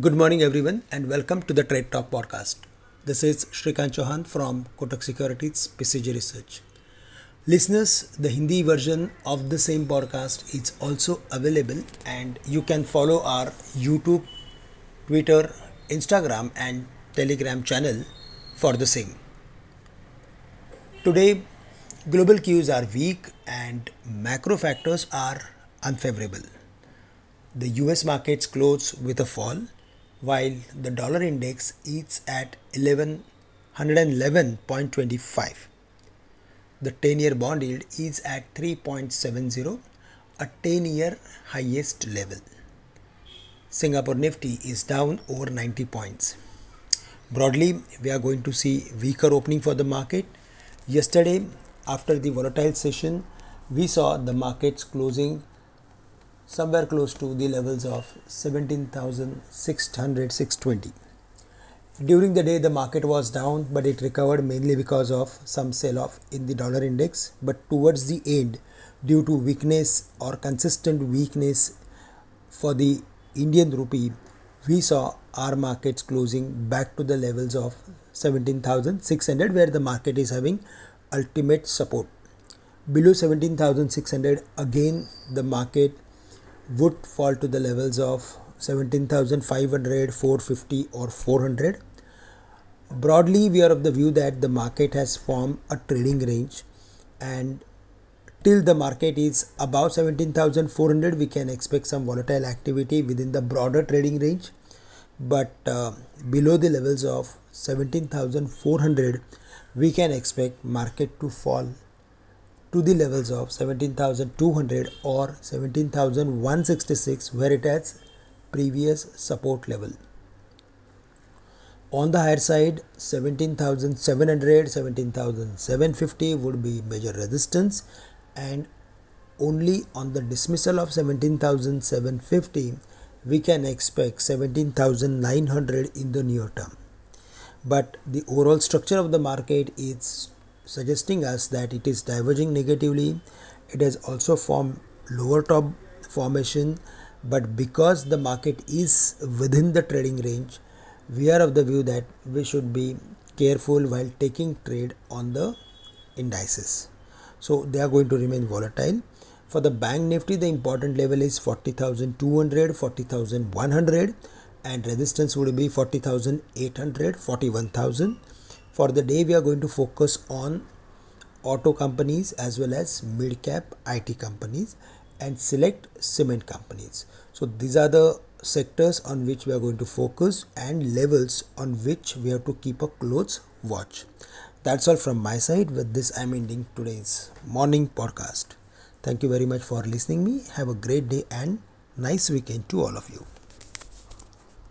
Good morning, everyone, and welcome to the Trade Talk podcast. This is Shrikant Chouhan from Kotak Securities PCG Research. Listeners, the Hindi version of the same podcast is also available, and you can follow our YouTube, Twitter, Instagram, and Telegram channel for the same. Today, global cues are weak and macro factors are unfavorable. The US markets close with a fall while the dollar index is at 1111.25. The 10 year bond yield is at 3.70, a 10 year highest level. Singapore Nifty is down over 90 points. Broadly, we are going to see weaker opening for the market. Yesterday, after the volatile session, we saw the markets closing somewhere close to the levels of 17,600 620. During the day, the market was down, but it recovered mainly because of some sell off in the dollar index. But towards the end, due to weakness or consistent weakness for the Indian rupee, we saw our markets closing back to the levels of 17,600, where the market is having ultimate support. Below 17,600, again the market would fall to the levels of 17,500, 450, or 400. Broadly, we are of the view that the market has formed a trading range, and till the market is above 17,400, we can expect some volatile activity within the broader trading range. But uh, below the levels of 17,400, we can expect market to fall to the levels of 17,200 or 17,166 where it has previous support level. On the higher side 17,700 17,750 would be major resistance and only on the dismissal of 17,750 we can expect 17,900 in the near term but the overall structure of the market is suggesting us that it is diverging negatively. It has also formed lower top formation, but because the market is within the trading range, we are of the view that we should be careful while taking trade on the indices. So they are going to remain volatile. For the bank nifty, the important level is 40,200, 40,100 and resistance would be 40,800, 41,000 for the day we are going to focus on auto companies as well as mid cap IT companies and select cement companies. So these are the sectors on which we are going to focus and levels on which we have to keep a close watch. That's all from my side. With this, I'm ending today's morning podcast. Thank you very much for listening me. Have a great day and nice weekend to all of you.